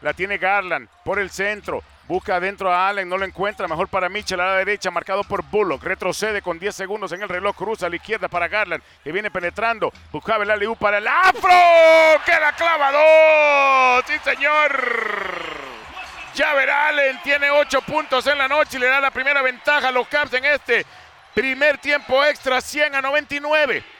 La tiene Garland por el centro. Busca adentro a Allen, no lo encuentra. Mejor para Mitchell a la derecha, marcado por Bullock. Retrocede con 10 segundos en el reloj. Cruza a la izquierda para Garland, que viene penetrando. Buscaba el Aliu para el afro. ¡Queda clavado! ¡Sí, señor! Javer Allen tiene 8 puntos en la noche y le da la primera ventaja a los Caps en este primer tiempo extra, 100 a 99.